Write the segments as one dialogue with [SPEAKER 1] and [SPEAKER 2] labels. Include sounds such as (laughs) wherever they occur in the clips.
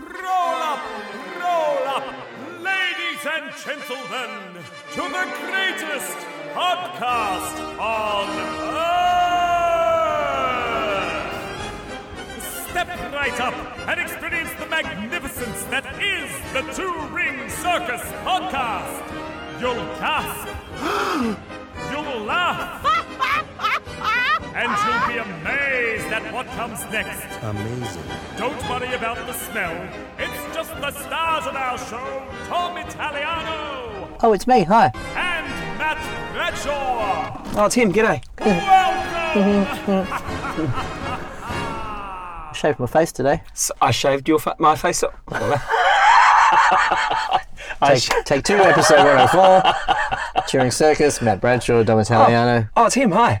[SPEAKER 1] Roll up, roll up, ladies and gentlemen, to the greatest podcast on earth. Step right up and experience the magnificence that is the Two Ring Circus podcast. You'll gasp, (gasps) you'll laugh, and you'll be amazed at what comes next.
[SPEAKER 2] Amazing.
[SPEAKER 1] Don't worry about the smell. It's just the stars of our show, Tom Italiano
[SPEAKER 3] Oh, it's me. Hi.
[SPEAKER 1] and Matt Bradshaw.
[SPEAKER 2] Oh, it's him. G'day.
[SPEAKER 1] Welcome!
[SPEAKER 3] I (laughs) shaved my face today.
[SPEAKER 2] So I shaved your fa- my face up. (laughs)
[SPEAKER 3] Take,
[SPEAKER 2] sh-
[SPEAKER 3] take two, episode 104. Two Ring Circus, Matt Bradshaw, Dom oh, Italiano.
[SPEAKER 2] oh, it's him. Hi.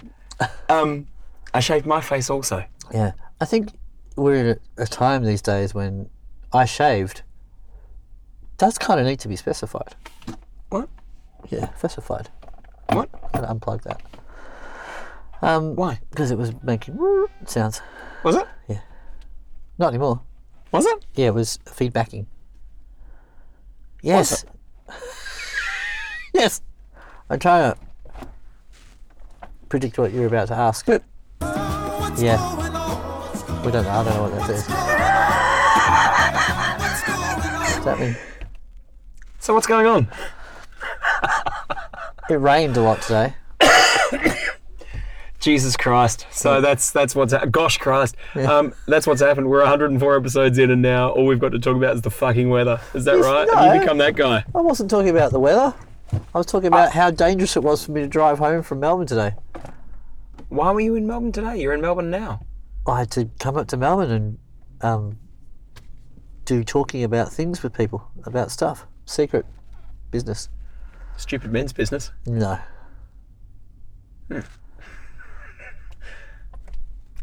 [SPEAKER 2] Um, I shaved my face also.
[SPEAKER 3] Yeah. I think we're at a time these days when I shaved does kind of need to be specified.
[SPEAKER 2] What?
[SPEAKER 3] Yeah, specified.
[SPEAKER 2] What?
[SPEAKER 3] I'm going to unplug that. Um,
[SPEAKER 2] Why?
[SPEAKER 3] Because it was making sounds.
[SPEAKER 2] Was it? Yeah.
[SPEAKER 3] Not anymore.
[SPEAKER 2] Was it?
[SPEAKER 3] Yeah, it was feedbacking. Yes. (laughs) yes. I'm trying to predict what you're about to ask.
[SPEAKER 2] But
[SPEAKER 3] Yeah. We don't know. I don't know what that is. Does that mean
[SPEAKER 2] so what's going on?
[SPEAKER 3] it rained a lot today? (coughs)
[SPEAKER 2] Jesus Christ. So that's that's what's ha- gosh Christ. Um, that's what's happened. We're 104 episodes in, and now all we've got to talk about is the fucking weather. Is that
[SPEAKER 3] Yes,
[SPEAKER 2] right? Have you become that guy?
[SPEAKER 3] I wasn't talking about the weather. I was talking about how dangerous it was for me to drive home from Melbourne today.
[SPEAKER 2] Why were you in Melbourne today? You're in Melbourne now.
[SPEAKER 3] I had to come up to Melbourne and um, do talking about things with people, about stuff, secret business.
[SPEAKER 2] Stupid men's business.
[SPEAKER 3] No. (laughs)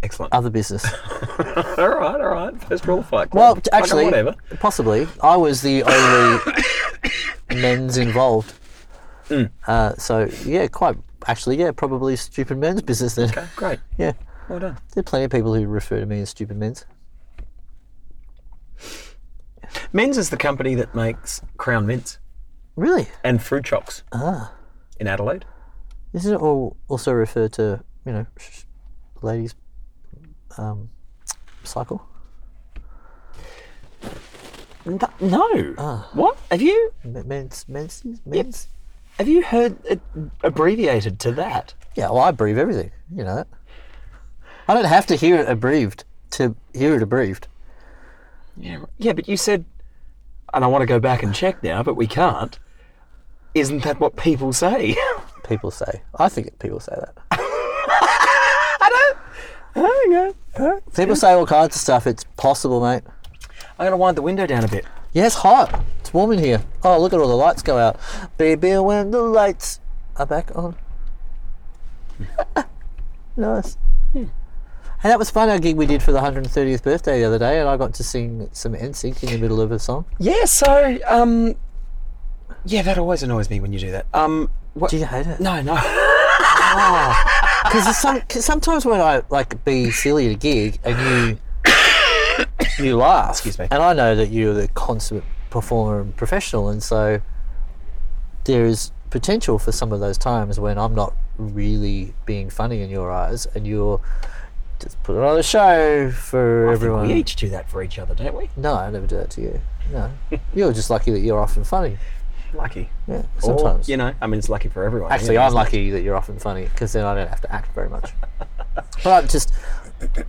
[SPEAKER 2] Excellent.
[SPEAKER 3] Other business. (laughs)
[SPEAKER 2] all right, all right. First rule of fight.
[SPEAKER 3] Well, actually,
[SPEAKER 2] whatever.
[SPEAKER 3] possibly, I was the only (coughs) men's involved.
[SPEAKER 2] Hmm.
[SPEAKER 3] Uh, so yeah, quite actually, yeah, probably stupid men's (laughs) business then.
[SPEAKER 2] Okay, great.
[SPEAKER 3] Yeah,
[SPEAKER 2] Well done.
[SPEAKER 3] there are plenty of people who refer to me as stupid men's.
[SPEAKER 2] Menz is the company that makes Crown Mints
[SPEAKER 3] Really?
[SPEAKER 2] and FruChocs
[SPEAKER 3] Ah,
[SPEAKER 2] in Adelaide.
[SPEAKER 3] isn't it all also referred to you know, ladies, um, cycle?
[SPEAKER 2] No.
[SPEAKER 3] Ah.
[SPEAKER 2] What have you
[SPEAKER 3] Men's, men's, men's.
[SPEAKER 2] Have you heard it abbreviated to that?
[SPEAKER 3] Yeah, well, I abbreviate everything. You know that. I don't have to hear it abbreviated to hear it abbreviated.
[SPEAKER 2] Yeah. Yeah, but you said, and I want to go back and check now, but we can't. Isn't that what people say? (laughs)
[SPEAKER 3] People say. I think people say that. (laughs) I know.
[SPEAKER 2] Hang on. Huh?
[SPEAKER 3] People say all kinds of stuff. It's possible, mate.
[SPEAKER 2] I'm going to wind the window down a bit.
[SPEAKER 3] Yeah, it's hot. It's warm in here. Oh, look at all the lights go out. Baby, when the lights are back on. (laughs) nice. And that was fun, our gig we did for the 130th birthday the other day, and I got to sing some NSYNC in the middle of a song.
[SPEAKER 2] Yeah. So, um, yeah, that always annoys me when you do that. Um, what?
[SPEAKER 3] Do you hate it?
[SPEAKER 2] No, no. (laughs)
[SPEAKER 3] Because some, cause sometimes when I like be silly at a gig and you you laugh,
[SPEAKER 2] Excuse me.
[SPEAKER 3] and I know that you're the consummate performer and professional, and so there is potential for some of those times when I'm not really being funny in your eyes, and you're just put on a show for
[SPEAKER 2] I think
[SPEAKER 3] everyone.
[SPEAKER 2] we each do that for each other, don't we?
[SPEAKER 3] No, I never do that to you. No, (laughs) you're just lucky that you're often funny.
[SPEAKER 2] Lucky.
[SPEAKER 3] Yeah,
[SPEAKER 2] Or,
[SPEAKER 3] sometimes.
[SPEAKER 2] you know, I mean, it's lucky for everyone.
[SPEAKER 3] Actually,
[SPEAKER 2] really,
[SPEAKER 3] I'm lucky that you're often funny because then I don't have to act very much. (laughs) but I'm just,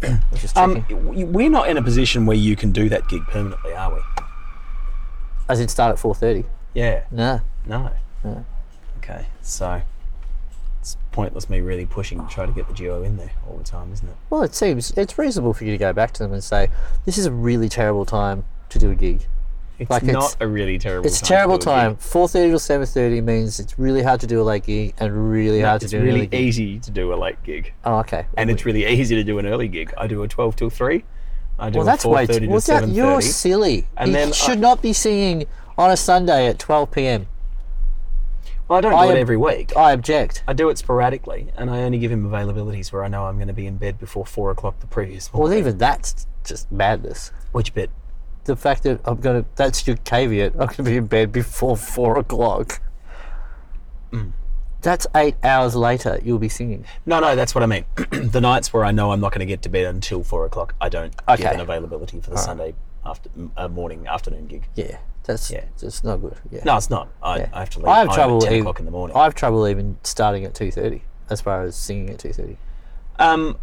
[SPEAKER 3] I'm just
[SPEAKER 2] Um, we're not in a position where you can do that gig permanently, are we?
[SPEAKER 3] As in start at 4.30.
[SPEAKER 2] Yeah.
[SPEAKER 3] No.
[SPEAKER 2] No.
[SPEAKER 3] No.
[SPEAKER 2] Okay. So it's pointless me really pushing to try to get the duo in there all the time, isn't it?
[SPEAKER 3] Well, it seems it's reasonable for you to go back to them and say, this is a really terrible time to do a gig.
[SPEAKER 2] It's
[SPEAKER 3] Like,
[SPEAKER 2] not
[SPEAKER 3] it's-
[SPEAKER 2] a really terrible. Time.
[SPEAKER 3] It's a
[SPEAKER 2] time to
[SPEAKER 3] terrible time. 4.30 till 7.30 means it's really hard to do a late gig and really hard to
[SPEAKER 2] It's
[SPEAKER 3] do an
[SPEAKER 2] really
[SPEAKER 3] early gig.
[SPEAKER 2] easy to do a late gig,
[SPEAKER 3] Oh, okay.
[SPEAKER 2] and it's really easy to do an early gig. I do a twelve till three. I do
[SPEAKER 3] well, that's way too...
[SPEAKER 2] to
[SPEAKER 3] Well, that, you're silly.
[SPEAKER 2] And
[SPEAKER 3] you
[SPEAKER 2] then I-
[SPEAKER 3] should not be singing on a Sunday at 12 p.m.
[SPEAKER 2] Well, I don't do
[SPEAKER 3] I
[SPEAKER 2] it
[SPEAKER 3] am-
[SPEAKER 2] every week.
[SPEAKER 3] I object.
[SPEAKER 2] I do it sporadically, and I only give him availabilities where I know I'm going to be in bed before four o'clock the previous morning.
[SPEAKER 3] Well, even that's just madness.
[SPEAKER 2] Which bit?
[SPEAKER 3] the fact that I'm gonna that's your caveat. I'm gonna be in bed before four o'clock.
[SPEAKER 2] Mm.
[SPEAKER 3] That's eight hours later. You'll be singing.
[SPEAKER 2] No, no, that's what I mean. (clears throat) the nights where I know I'm not going to get to bed until four o'clock, I don't give
[SPEAKER 3] Okay.
[SPEAKER 2] an availability for the Sunday after uh, morning afternoon gig.
[SPEAKER 3] Yeah, that's
[SPEAKER 2] Yeah.
[SPEAKER 3] that's not good. Yeah.
[SPEAKER 2] No, it's not. I,
[SPEAKER 3] Yeah.
[SPEAKER 2] I have to leave.
[SPEAKER 3] I have trouble
[SPEAKER 2] at ten
[SPEAKER 3] even-
[SPEAKER 2] o'clock in the morning.
[SPEAKER 3] I have trouble even starting at two thirty. As far as singing at two thirty.
[SPEAKER 2] Um,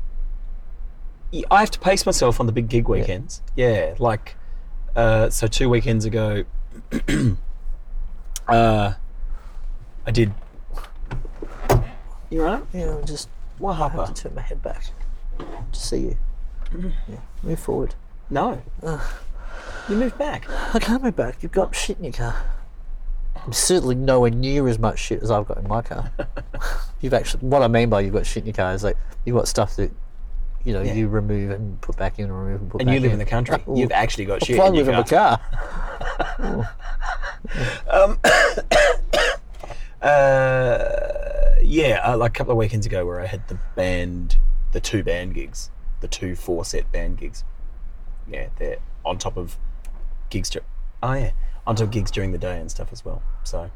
[SPEAKER 2] I have to pace myself on the big gig weekends. Yeah, like, uh, so two weekends ago, (clears throat) uh, I did. You right?
[SPEAKER 3] Yeah, I'm just
[SPEAKER 2] What
[SPEAKER 3] I have
[SPEAKER 2] happened?
[SPEAKER 3] to turn my head back to see you.
[SPEAKER 2] Mm-hmm.
[SPEAKER 3] Yeah, move forward.
[SPEAKER 2] No. You moved back.
[SPEAKER 3] I can't move back. You've got shit in your car. I'm certainly nowhere near as much shit as I've got in my car. (laughs) you've actually, what I mean by you've got shit in your car is like you've got stuff that, you know,
[SPEAKER 2] Yeah.
[SPEAKER 3] you remove and put back in, and remove and put in.
[SPEAKER 2] And
[SPEAKER 3] back
[SPEAKER 2] you live
[SPEAKER 3] in.
[SPEAKER 2] in the country. (laughs)
[SPEAKER 3] Ooh.
[SPEAKER 2] You've actually got shit
[SPEAKER 3] I
[SPEAKER 2] in your
[SPEAKER 3] live in
[SPEAKER 2] car.
[SPEAKER 3] the car. (laughs) Um. (coughs) (coughs)
[SPEAKER 2] Uh, yeah, uh, like a couple of weekends ago, where I had the band, the two band gigs, the two four set band gigs. Yeah, they're on top of gigs. Dur- oh yeah, on top of gigs during the day and stuff as well. So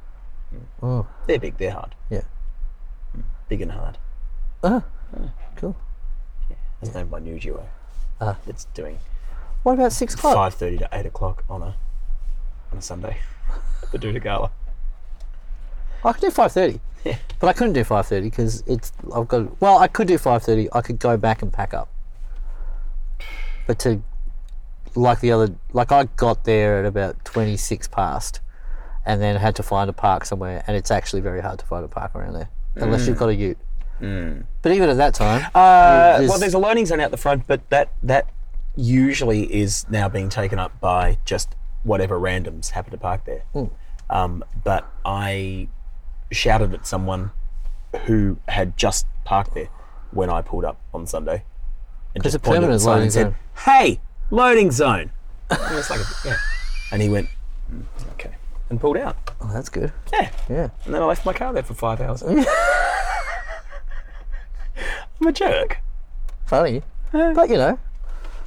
[SPEAKER 3] Oh,
[SPEAKER 2] they're big, they're hard,
[SPEAKER 3] yeah.
[SPEAKER 2] big and hard.
[SPEAKER 3] Ah, cool.
[SPEAKER 2] Yeah, That's named my new duo.
[SPEAKER 3] Ah.
[SPEAKER 2] It's doing
[SPEAKER 3] What about six o'clock?
[SPEAKER 2] five thirty to eight o'clock on a on a Sunday. (laughs) the Duda Gala.
[SPEAKER 3] I could do five thirty,
[SPEAKER 2] Yeah.
[SPEAKER 3] but I couldn't do five thirty because it's I've got. Well, I could do five thirty. I could go back and pack up, but to like the other, like I got there at about twenty six past, and then had to find a park somewhere, and it's actually very hard to find a park around there unless you've got a Ute. But even at that time,
[SPEAKER 2] Uh,
[SPEAKER 3] there's-
[SPEAKER 2] well, there's a learning zone out the front, but that that usually is now being taken up by just whatever randoms happen to park there. Um, but I shouted at someone who had just parked there when I pulled up on Sunday, and just pointed at the sign and said,
[SPEAKER 3] zone.
[SPEAKER 2] "Hey, loading zone." And, it's like, yeah. and he went, "Mm, "Okay," and pulled out.
[SPEAKER 3] oh, that's good.
[SPEAKER 2] Yeah,
[SPEAKER 3] Yeah,
[SPEAKER 2] and then I left my car there for five hours. (laughs) I'm a jerk.
[SPEAKER 3] funny, but you know,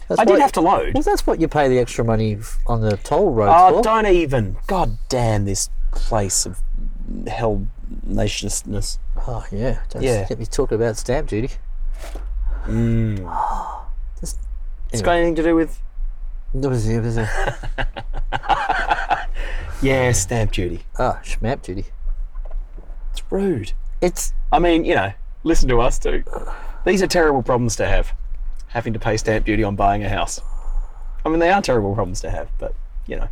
[SPEAKER 3] that's
[SPEAKER 2] I did
[SPEAKER 3] what-
[SPEAKER 2] have to load.
[SPEAKER 3] Well, that's what you pay the extra money f- on the toll roads
[SPEAKER 2] Oh,
[SPEAKER 3] for.
[SPEAKER 2] don't even. God damn this place of hell nationousness.
[SPEAKER 3] Oh yeah, don't
[SPEAKER 2] Yeah.
[SPEAKER 3] get me talking about stamp duty. Just,
[SPEAKER 2] It's got anything to do with
[SPEAKER 3] There was- there was
[SPEAKER 2] yeah stamp duty.
[SPEAKER 3] Ah, schmap duty.
[SPEAKER 2] It's rude.
[SPEAKER 3] It's
[SPEAKER 2] I mean, you know, listen to us too. These are terrible problems to have. Having to pay stamp duty on buying a house. I mean, they are terrible problems to have, but you know,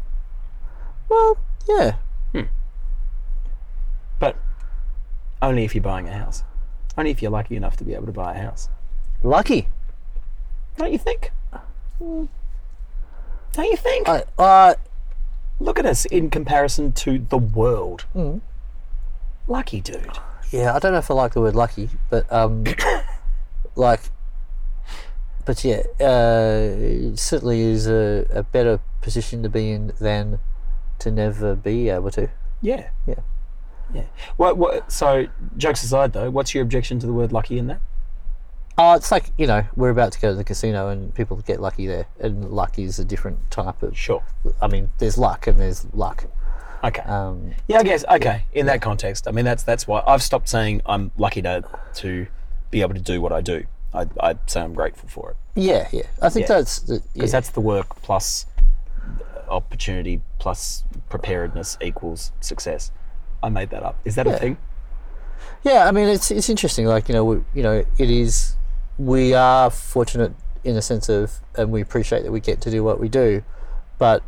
[SPEAKER 3] well, yeah.
[SPEAKER 2] but only if you're buying a house. Only if you're lucky enough to be able to buy a house.
[SPEAKER 3] Lucky.
[SPEAKER 2] Don't you think? Don't you think?
[SPEAKER 3] I, uh,
[SPEAKER 2] Look at us in comparison to the world. Lucky dude.
[SPEAKER 3] yeah, I don't know if I like the word lucky, but um, (coughs) like, but yeah, uh, it certainly is a, a better position to be in than to never be able to.
[SPEAKER 2] Yeah.
[SPEAKER 3] Yeah.
[SPEAKER 2] Yeah. What, what, so, jokes aside though, what's your objection to the word lucky in that?
[SPEAKER 3] Oh, it's like you know we're about to go to the casino and people get lucky there, and luck is a different type of.
[SPEAKER 2] Sure.
[SPEAKER 3] I mean, there's luck and there's luck.
[SPEAKER 2] Okay.
[SPEAKER 3] Um,
[SPEAKER 2] yeah, I guess. Okay. In that context, I mean, that's that's why I've stopped saying I'm lucky to to be able to do what I do. I I say I'm grateful for it
[SPEAKER 3] yeah, yeah. I think
[SPEAKER 2] Yeah.
[SPEAKER 3] that's the- yeah.
[SPEAKER 2] because that's the work plus opportunity plus preparedness equals success. I made that up. Is that a thing?
[SPEAKER 3] Yeah, I mean it's it's interesting. Like you know, we, you know, it is. We are fortunate in the sense of, and we appreciate that we get to do what we do, but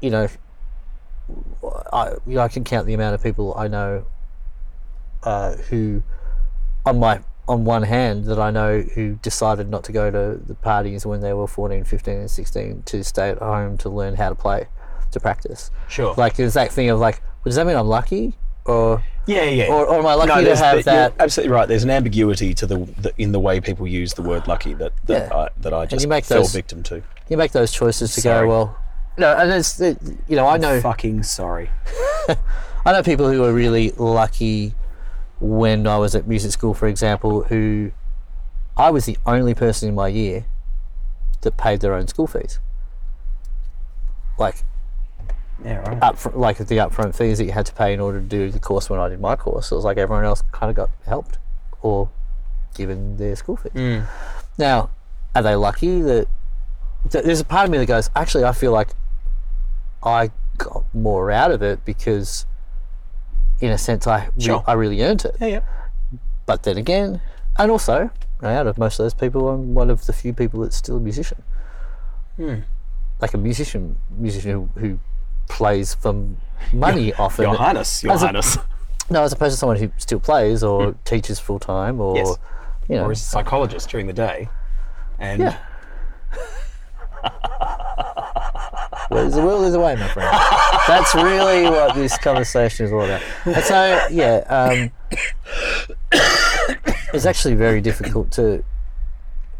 [SPEAKER 3] you know, I you know I can count the amount of people I know uh, who, on my on one hand, that I know who decided not to go to the parties when they were 14, 15 and 16 to stay at home to learn how to play, to practice.
[SPEAKER 2] Sure.
[SPEAKER 3] Like there's that thing of like, does that mean I'm lucky? Or
[SPEAKER 2] yeah, yeah.
[SPEAKER 3] or, or am I lucky to
[SPEAKER 2] there's-
[SPEAKER 3] have
[SPEAKER 2] you're
[SPEAKER 3] that?
[SPEAKER 2] absolutely right. There's an ambiguity to the, the in the way people use the word lucky that that
[SPEAKER 3] Yeah.
[SPEAKER 2] I, that I just fell
[SPEAKER 3] those-
[SPEAKER 2] victim to.
[SPEAKER 3] You make those choices to
[SPEAKER 2] Sorry.
[SPEAKER 3] go well. No, and it's it- you know I know
[SPEAKER 2] Fucking sorry. (laughs)
[SPEAKER 3] I know people who are really lucky. When I was at music school, for example, who I was the only person in my year that paid their own school fees. like
[SPEAKER 2] Yeah, right.
[SPEAKER 3] up like the upfront fees that you had to pay in order to do the course when I did my course. It was like everyone else kind of got helped or given their school fees. Mm. Now, are they lucky that th- there's a part of me that goes, actually, I feel like I got more out of it because, in a sense, I re-
[SPEAKER 2] Sure.
[SPEAKER 3] I really earned it.
[SPEAKER 2] yeah, yeah.
[SPEAKER 3] But then again, and also, out of most of those people, I'm one of the few people that's still a musician. Hmm. Like a musician, musician who, who plays for money often.
[SPEAKER 2] Your Highness, Your
[SPEAKER 3] As a-
[SPEAKER 2] Highness. (laughs)
[SPEAKER 3] No, as opposed to someone who still plays or teaches full time or,
[SPEAKER 2] Yes.
[SPEAKER 3] you know,
[SPEAKER 2] or is a psychologist during the day. And
[SPEAKER 3] Yeah. (laughs) Where there's a will, there's a way, my friend. That's really what this conversation is all about. And so, yeah, um, (coughs) it's actually very difficult to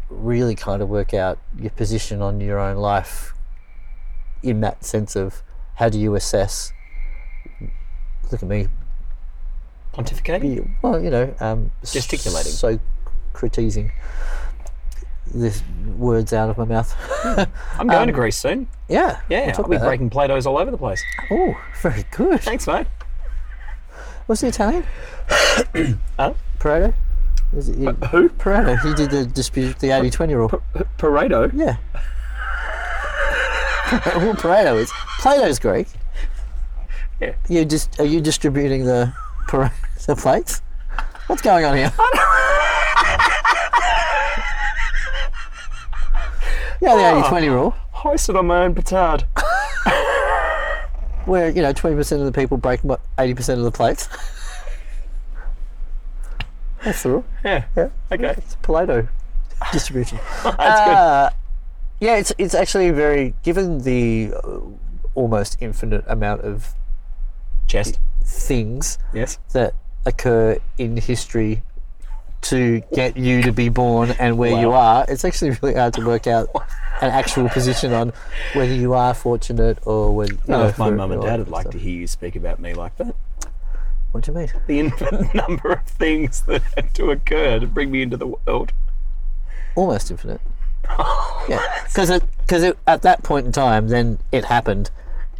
[SPEAKER 3] really kind of work out your position on your own life in that sense of how do you assess. Look at me.
[SPEAKER 2] pontificating.
[SPEAKER 3] Well, you know, um,
[SPEAKER 2] Gesticulating.
[SPEAKER 3] So criticizing the words out of my mouth. Hmm. (laughs)
[SPEAKER 2] I'm going to um, Greece soon.
[SPEAKER 3] yeah.
[SPEAKER 2] Yeah,
[SPEAKER 3] we'll
[SPEAKER 2] I'll
[SPEAKER 3] talk
[SPEAKER 2] be
[SPEAKER 3] about
[SPEAKER 2] breaking Play-Dohs all over the place.
[SPEAKER 3] Oh, very good.
[SPEAKER 2] Thanks, mate.
[SPEAKER 3] What's the Italian? (coughs)
[SPEAKER 2] Huh?
[SPEAKER 3] Pareto? Is it, uh,
[SPEAKER 2] Who?
[SPEAKER 3] Pareto. He did the dispute, the 80 20 rule.
[SPEAKER 2] Pareto.
[SPEAKER 3] Yeah. (laughs) well, Pareto is. Plato's Greek.
[SPEAKER 2] Yeah.
[SPEAKER 3] You just are you distributing the the plates? What's going on here? (laughs) yeah, the 80 20 rule,
[SPEAKER 2] Hoisted on my own petard. (laughs)
[SPEAKER 3] where you know 20% of the people break mo- 80% of the plates. That's the rule.
[SPEAKER 2] Yeah.
[SPEAKER 3] Yeah.
[SPEAKER 2] Okay.
[SPEAKER 3] It's Pareto distribution.
[SPEAKER 2] That's
[SPEAKER 3] Uh, yeah, it's it's actually very given the uh, almost infinite amount of.
[SPEAKER 2] Chest.
[SPEAKER 3] things
[SPEAKER 2] Yes.
[SPEAKER 3] that occur in history to get you to be born and where you are. It's actually really hard to work out (laughs) an actual position on whether you are fortunate or whether. You
[SPEAKER 2] No,
[SPEAKER 3] know,
[SPEAKER 2] if my
[SPEAKER 3] for-
[SPEAKER 2] mum and dad would like to hear you speak about me like that.
[SPEAKER 3] What do you mean?
[SPEAKER 2] The infinite (laughs) number of things that (laughs) had to occur to bring me into the world.
[SPEAKER 3] Almost infinite. Yeah, because it because at that point in time, then it happened,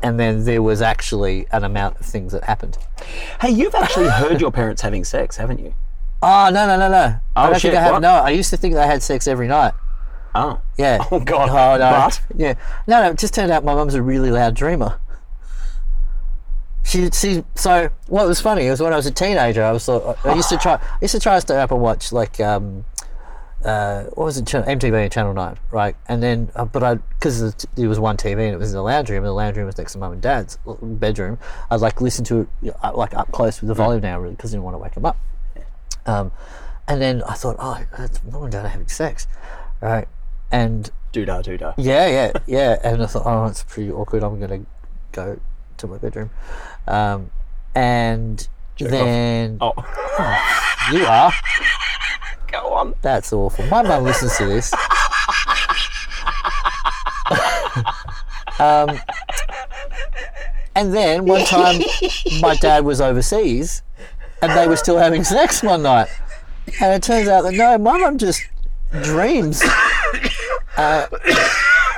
[SPEAKER 3] and then there was actually an amount of things that happened.
[SPEAKER 2] Hey, you've actually heard your parents having sex, haven't you?
[SPEAKER 3] Oh no no no no! I
[SPEAKER 2] Oh,
[SPEAKER 3] don't
[SPEAKER 2] shit,
[SPEAKER 3] think I have.
[SPEAKER 2] what?
[SPEAKER 3] No, I used to think they had sex every night.
[SPEAKER 2] Oh.
[SPEAKER 3] Yeah. (laughs)
[SPEAKER 2] Oh, God.
[SPEAKER 3] Oh no.
[SPEAKER 2] But?
[SPEAKER 3] Yeah. No no. It just turned out my mum's a really loud dreamer. She she. So what was funny was when I was a teenager, I was. I used to try. I used to try to stay up and watch like um. Uh, what was it? Channel, MTV and Channel Nine, right? And then, uh, but I because it was one TV and it was in the lounge room, and the lounge room was next to mum and dad's uh, bedroom. I'd like listen to it you know, uh, like up close with the volume down, really, because I didn't want to wake them up. Um, and then I thought, oh, that's mum and dad are having sex, right? And
[SPEAKER 2] Doodah, doodah.
[SPEAKER 3] yeah, yeah, yeah. (laughs) And I thought, oh, it's pretty awkward. I'm gonna go to my bedroom, um, and then
[SPEAKER 2] Oh, (laughs)
[SPEAKER 3] you are.
[SPEAKER 2] Go on.
[SPEAKER 3] That's awful. My mum listens to this. um, and then one time, my dad was overseas, and they were still having sex one night. And it turns out that no, my mum just dreams. Uh,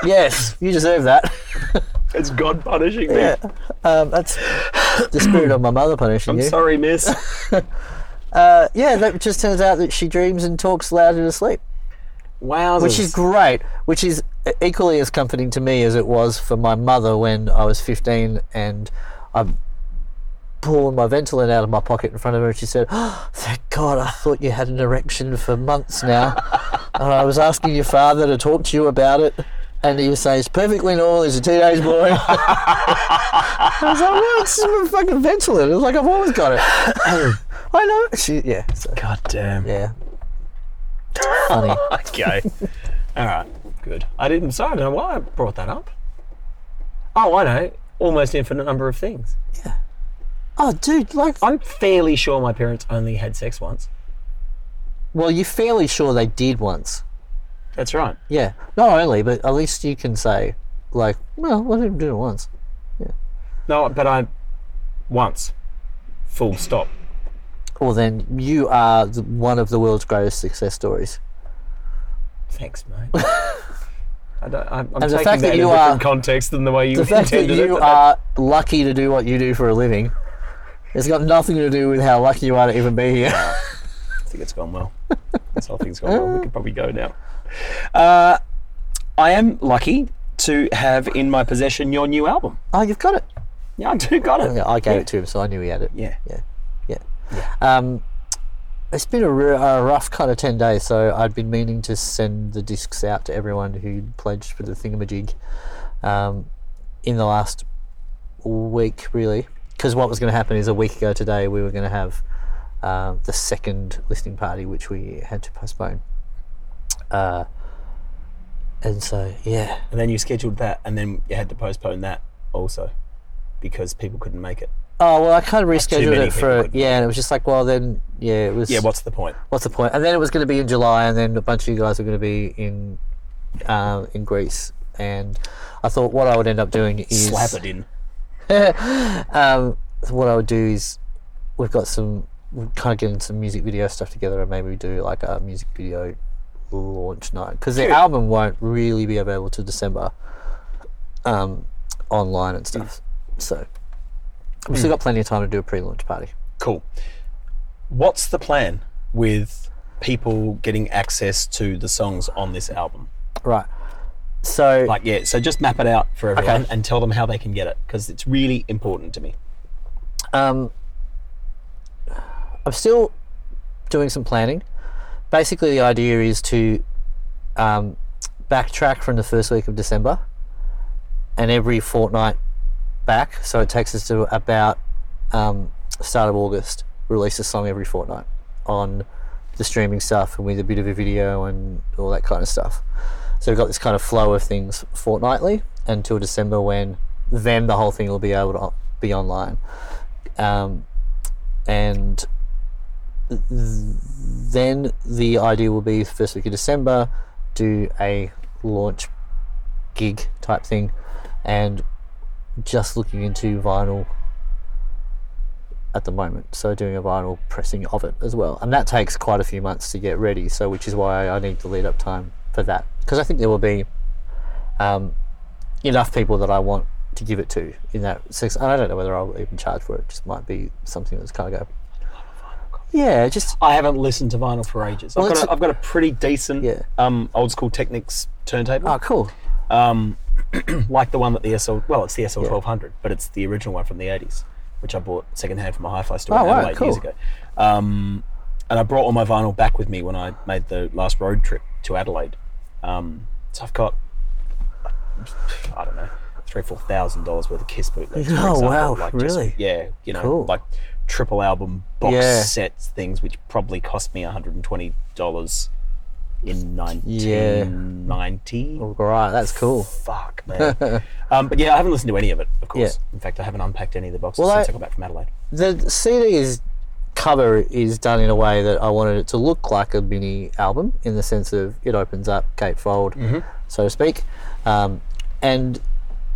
[SPEAKER 3] yes, you deserve that.
[SPEAKER 2] It's God punishing me.
[SPEAKER 3] Yeah, um, that's the spirit of my mother punishing me.
[SPEAKER 2] I'm
[SPEAKER 3] you.
[SPEAKER 2] sorry, miss. (laughs)
[SPEAKER 3] Uh, yeah, that just turns out that she dreams and talks loud in her sleep.
[SPEAKER 2] Wow.
[SPEAKER 3] which is great, which is equally as comforting to me as it was for my mother when I was 15 and I pulled my Ventolin out of my pocket in front of her and she said, oh, thank God, I thought you had an erection for months now. (laughs) and I was asking your father to talk to you about it. And he was saying, it's perfectly normal, he's a teenage boy. (laughs) I was like, well, it's a fucking Ventolin. It was like, I've always got it. (laughs) I know. She, yeah, so,
[SPEAKER 2] God damn.
[SPEAKER 3] yeah. Funny. (laughs)
[SPEAKER 2] Okay. All right. Good. I didn't. Sorry, I don't know why I brought that up. Oh, I know. Almost infinite number of things. Yeah.
[SPEAKER 3] Oh, dude, like,
[SPEAKER 2] I'm fairly sure my parents only had sex once.
[SPEAKER 3] Well, you're fairly sure they did once.
[SPEAKER 2] That's right.
[SPEAKER 3] Yeah. Not only, but at least you can say, like, well, I didn't do it once. Yeah.
[SPEAKER 2] No, but I once. Full stop.
[SPEAKER 3] Well, then you are the, one of the world's greatest success stories.
[SPEAKER 2] Thanks, mate. (laughs) I I'm
[SPEAKER 3] And the
[SPEAKER 2] taking
[SPEAKER 3] fact
[SPEAKER 2] that
[SPEAKER 3] that
[SPEAKER 2] in
[SPEAKER 3] you
[SPEAKER 2] a different
[SPEAKER 3] are-
[SPEAKER 2] context than the way you
[SPEAKER 3] The fact that
[SPEAKER 2] it.
[SPEAKER 3] you
[SPEAKER 2] but
[SPEAKER 3] are lucky to do what you do for a living, it's got nothing to do with how lucky you are to even be here.
[SPEAKER 2] I think it's gone well. This whole thing's gone well. We could probably go now. Uh, I am lucky to have in my possession your new album.
[SPEAKER 3] oh, you've got it.
[SPEAKER 2] Yeah, I do got it.
[SPEAKER 3] I gave
[SPEAKER 2] Yeah.
[SPEAKER 3] it to him, so I knew he had it.
[SPEAKER 2] Yeah.
[SPEAKER 3] Yeah, yeah. Um, it's been a, r- a rough kind of 10 days, so I'd been meaning to send the discs out to everyone who pledged for the thingamajig um, in the last week, really. Because what was going to happen is a week ago today, we were going to have um, the second listening party, which we had to postpone. Uh, and so, yeah.
[SPEAKER 2] And then you scheduled that, and then you had to postpone that also because people couldn't make it.
[SPEAKER 3] Oh, well, I kind of rescheduled
[SPEAKER 2] many
[SPEAKER 3] it for,
[SPEAKER 2] people
[SPEAKER 3] yeah, and it was just like, well, then, yeah, it was.
[SPEAKER 2] Yeah, what's the point?
[SPEAKER 3] what's the point? And then it was going to be in July, and then a bunch of you guys were going to be in uh, in Greece. And I thought what I would end up doing is
[SPEAKER 2] Slap it in. (laughs)
[SPEAKER 3] Um, what I would do is we've got some we're kind of getting some music video stuff together, and maybe we do like a music video launch night because the album won't really be available till December, um, online and stuff. So we've still got plenty of time to do a pre-launch party.
[SPEAKER 2] Cool. What's the plan with people getting access to the songs on this album?
[SPEAKER 3] Right. So
[SPEAKER 2] Like, yeah, so just map it out for everyone and tell them how they can get it because it's really important to me.
[SPEAKER 3] Um, I'm still doing some planning. Basically, the idea is to um, backtrack from the first week of December and every fortnight back. So it takes us to about um, start of August, release a song every fortnight on the streaming stuff and with a bit of a video and all that kind of stuff. So we've got this kind of flow of things fortnightly until December when then the whole thing will be able to be online. Um, and th- then the idea will be first week of December, do a launch gig type thing, and just looking into vinyl at the moment. So doing a vinyl pressing of it as well, and that takes quite a few months to get ready. So which is why I need the lead up time for that because I think there will be um, enough people that I want to give it to in that six. And I don't know whether I'll even charge for it. It just might be something that's kind of go. Yeah, just
[SPEAKER 2] I haven't listened to vinyl for ages. I've, got a,
[SPEAKER 3] a-
[SPEAKER 2] I've got a pretty decent
[SPEAKER 3] Yeah.
[SPEAKER 2] um, old school Technics turntable.
[SPEAKER 3] oh, cool.
[SPEAKER 2] um, (clears throat) like the one that the SL, well, it's the SL 1200, but it's the original one from the 80s, which I bought secondhand from a hi fi store
[SPEAKER 3] Oh,
[SPEAKER 2] in
[SPEAKER 3] wow,
[SPEAKER 2] Adelaide years
[SPEAKER 3] cool.
[SPEAKER 2] ago. Um, and I brought all my vinyl back with me when I made the last road trip to Adelaide. Um, so I've got, I don't know, three, four thousand dollars worth of Kiss bootlegs. (laughs)
[SPEAKER 3] Oh, wow,
[SPEAKER 2] Like just-
[SPEAKER 3] really?
[SPEAKER 2] yeah, you know,
[SPEAKER 3] Cool.
[SPEAKER 2] like triple album box
[SPEAKER 3] Yeah.
[SPEAKER 2] sets, things which probably cost me $120 in 1990
[SPEAKER 3] All right, that's cool.
[SPEAKER 2] fuck, man. (laughs) um, but yeah, I haven't listened to any of it, of course.
[SPEAKER 3] Yeah.
[SPEAKER 2] In fact, I haven't unpacked any of the boxes
[SPEAKER 3] Well,
[SPEAKER 2] since I,
[SPEAKER 3] I-
[SPEAKER 2] got back from Adelaide.
[SPEAKER 3] The CD is cover is done in a way that I wanted it to look like a mini album in the sense of it opens up gatefold, so to speak, um, and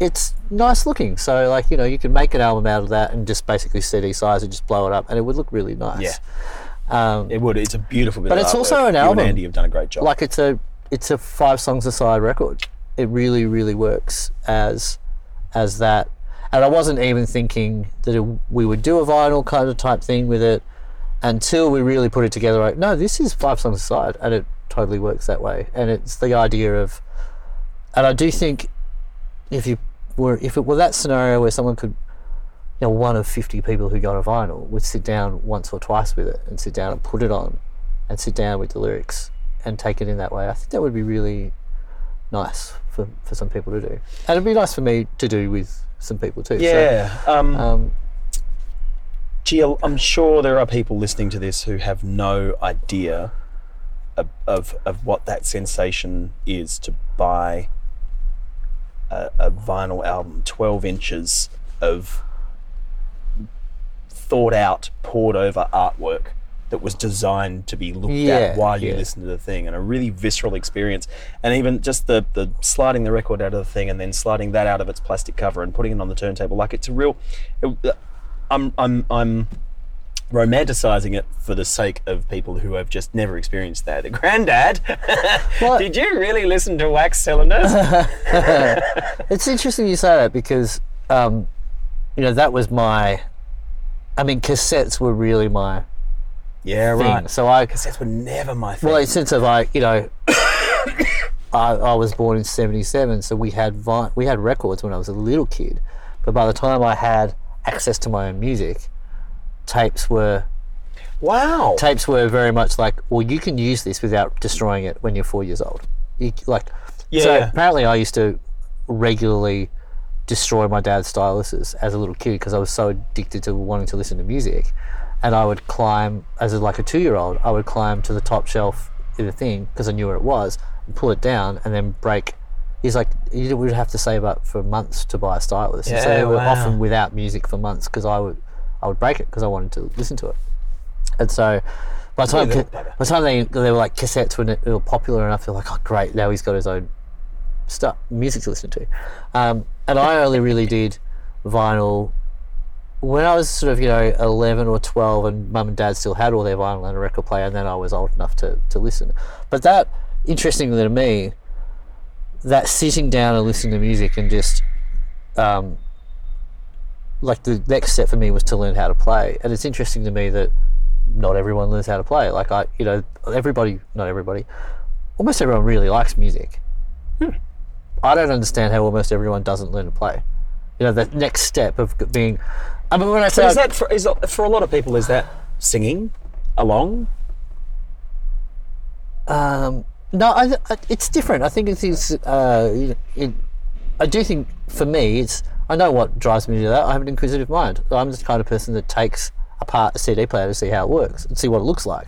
[SPEAKER 3] it's nice looking. So like you know you can make an album out of that and just basically CD size and just blow it up, and it would look really nice.
[SPEAKER 2] Yeah.
[SPEAKER 3] Um,
[SPEAKER 2] It would. It's a beautiful bit
[SPEAKER 3] But
[SPEAKER 2] of
[SPEAKER 3] it's also an
[SPEAKER 2] You
[SPEAKER 3] album.
[SPEAKER 2] and Andy have done a great job.
[SPEAKER 3] like it's a it's a five songs aside record. It really really works as as that. And I wasn't even thinking that it, we would do a vinyl kind of type thing with it until we really put it together. Like, no, this is five songs aside, and it totally works that way. And it's the idea of, and I do think if you were if it were that scenario where someone could you know, one of 50 people who got a vinyl would sit down once or twice with it and sit down and put it on and sit down with the lyrics and take it in that way. I think that would be really nice for, for some people to do. And it'd be nice for me to do with some people too. So,
[SPEAKER 2] yeah. um,
[SPEAKER 3] um,
[SPEAKER 2] gee, I'm sure there are people listening to this who have no idea of, of, of what that sensation is to buy a, a vinyl album, 12 inches of thought out, poured over artwork that was designed to be looked
[SPEAKER 3] Yeah,
[SPEAKER 2] at while you
[SPEAKER 3] yeah.
[SPEAKER 2] listen to the thing and a really visceral experience. And even just the, the sliding the record out of the thing and then sliding that out of its plastic cover and putting it on the turntable, like it's a real. It, I'm, I'm, I'm romanticizing it for the sake of people who have just never experienced that. (laughs) Granddad, did you really listen to Wax Cylinders? (laughs) (laughs)
[SPEAKER 3] It's interesting you say that because, um, you know, that was my. I mean, cassettes were really my
[SPEAKER 2] yeah,
[SPEAKER 3] thing.
[SPEAKER 2] right.
[SPEAKER 3] So I,
[SPEAKER 2] Cassettes were never my thing.
[SPEAKER 3] well, sense of uh, like, you know, (coughs) I, I was born in '77, so we had vi- we had records when I was a little kid, but by the time I had access to my own music, tapes were
[SPEAKER 2] wow.
[SPEAKER 3] tapes were very much like, well, you can use this without destroying it when you're four years old. You, like, so
[SPEAKER 2] Yeah.
[SPEAKER 3] apparently I used to regularly destroy my dad's styluses as a little kid because I was so addicted to wanting to listen to music, and I would climb as a, like a two-year-old. I would climb to the top shelf of the thing because I knew where it was, and pull it down, and then break. He's like, you would have to save up for months to buy a stylus. And so
[SPEAKER 2] Yeah,
[SPEAKER 3] they were
[SPEAKER 2] wow.
[SPEAKER 3] often without music for months because I would, I would break it because I wanted to listen to it. And so by the time,
[SPEAKER 2] bugger.
[SPEAKER 3] by the time they, they were like cassettes when were popular enough, they're like, oh great, now he's got his own stuff, music to listen to. Um, and I only really did vinyl when I was sort of, you know, 11 or 12 and mum and dad still had all their vinyl and a record player and then I was old enough to, to listen. But that, interestingly to me, that sitting down and listening to music and just um, like the next step for me was to learn how to play. And it's interesting to me that not everyone learns how to play. Like I, you know, everybody, not everybody, almost everyone really likes music. I don't understand how almost everyone doesn't learn to play. You know, the next step of being. I mean, when I say
[SPEAKER 2] is that for, is that for a lot of people? Is that singing along?
[SPEAKER 3] Um, no, I, I, it's different. I think it's, it's uh, it, I do think for me, it's I know what drives me to that. I have an inquisitive mind. I'm the kind of person that takes apart a CD player to see how it works and see what it looks like.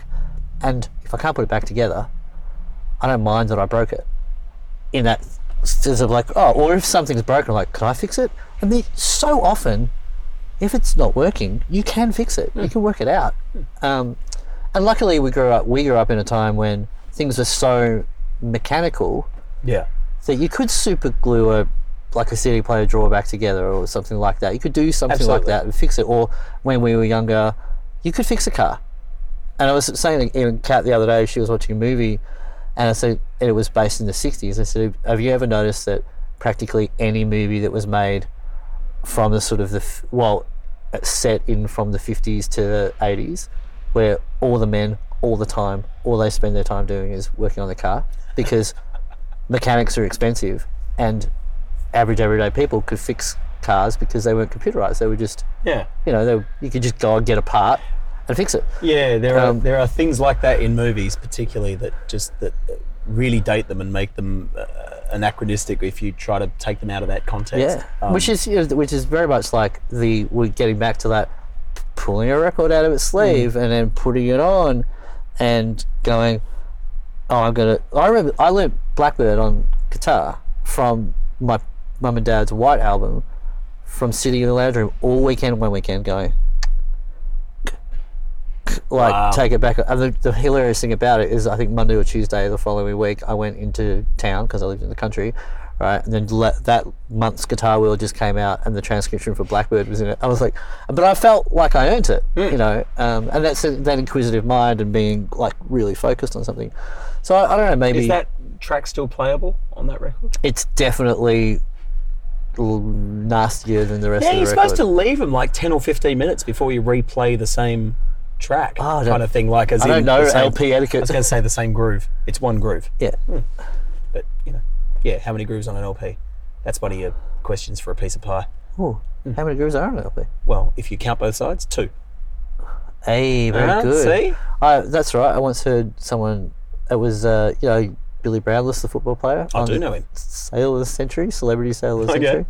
[SPEAKER 3] And if I can't put it back together, I don't mind that I broke it. In that sense of like, oh, or if something's broken, like, can I fix it? I mean, so often, if it's not working, you can fix it. You can work it out. Um, and luckily, we grew up. We grew up in a time when things were so mechanical
[SPEAKER 2] Yeah.
[SPEAKER 3] that you could super glue a like a CD player drawer back together or something like that. You could do something like that and fix it. Or when we were younger, you could fix a car. And I was saying to even Kat the other day, she was watching a movie, and I said and it was based in the '60s. I said, "Have you ever noticed that practically any movie that was made from the sort of the well, set in from the '50s to the '80s, where all the men all the time, all they spend their time doing is working on the car because mechanics are expensive and average everyday people could fix cars because they weren't computerized. They were just,
[SPEAKER 2] Yeah.
[SPEAKER 3] you know, they, you could just go and get a part and fix it.
[SPEAKER 2] Yeah, there are
[SPEAKER 3] Um,
[SPEAKER 2] there are things like that in movies, particularly that just that really date them and make them uh, anachronistic if you try to take them out of that context.
[SPEAKER 3] Yeah,
[SPEAKER 2] Um,
[SPEAKER 3] which is you know, which is very much like the we're getting back to that pulling a record out of its sleeve and then putting it on and going, oh, I'm gonna. I remember I learned Blackbird on guitar from my mum and dad's White album, from sitting in the lounge room all weekend, one weekend, going. Like
[SPEAKER 2] Wow.
[SPEAKER 3] take it back. And the, the hilarious thing about it is, I think Monday or Tuesday the following week, I went into town because I lived in the country, right? And then le- that month's Guitar World just came out, and the transcription for Blackbird was in it. I was like, but I felt like I earned it, you know. Um, and that's that inquisitive mind and being like really focused on something. So I, I don't know, maybe
[SPEAKER 2] is that track still playable on that record?
[SPEAKER 3] it's definitely nastier than the rest
[SPEAKER 2] Yeah,
[SPEAKER 3] of the
[SPEAKER 2] you're
[SPEAKER 3] record.
[SPEAKER 2] supposed to leave them like ten or fifteen minutes before you replay the same track,
[SPEAKER 3] Oh,
[SPEAKER 2] kind of thing. Like as
[SPEAKER 3] I don't know
[SPEAKER 2] same-
[SPEAKER 3] LP
[SPEAKER 2] I
[SPEAKER 3] etiquette.
[SPEAKER 2] was going to say the same groove. It's one groove,
[SPEAKER 3] yeah.
[SPEAKER 2] but you know, yeah. How many grooves on an LP? That's one of your questions for a piece of pie.
[SPEAKER 3] Ooh, how many grooves are on an LP?
[SPEAKER 2] Well, if you count both sides, two.
[SPEAKER 3] Hey, very
[SPEAKER 2] Ah,
[SPEAKER 3] good.
[SPEAKER 2] see?
[SPEAKER 3] I, that's right. I once heard someone. It was uh, you know Billy Brownless, the football player.
[SPEAKER 2] I do know him.
[SPEAKER 3] Sale of the century, celebrity sale of
[SPEAKER 2] Okay.
[SPEAKER 3] century.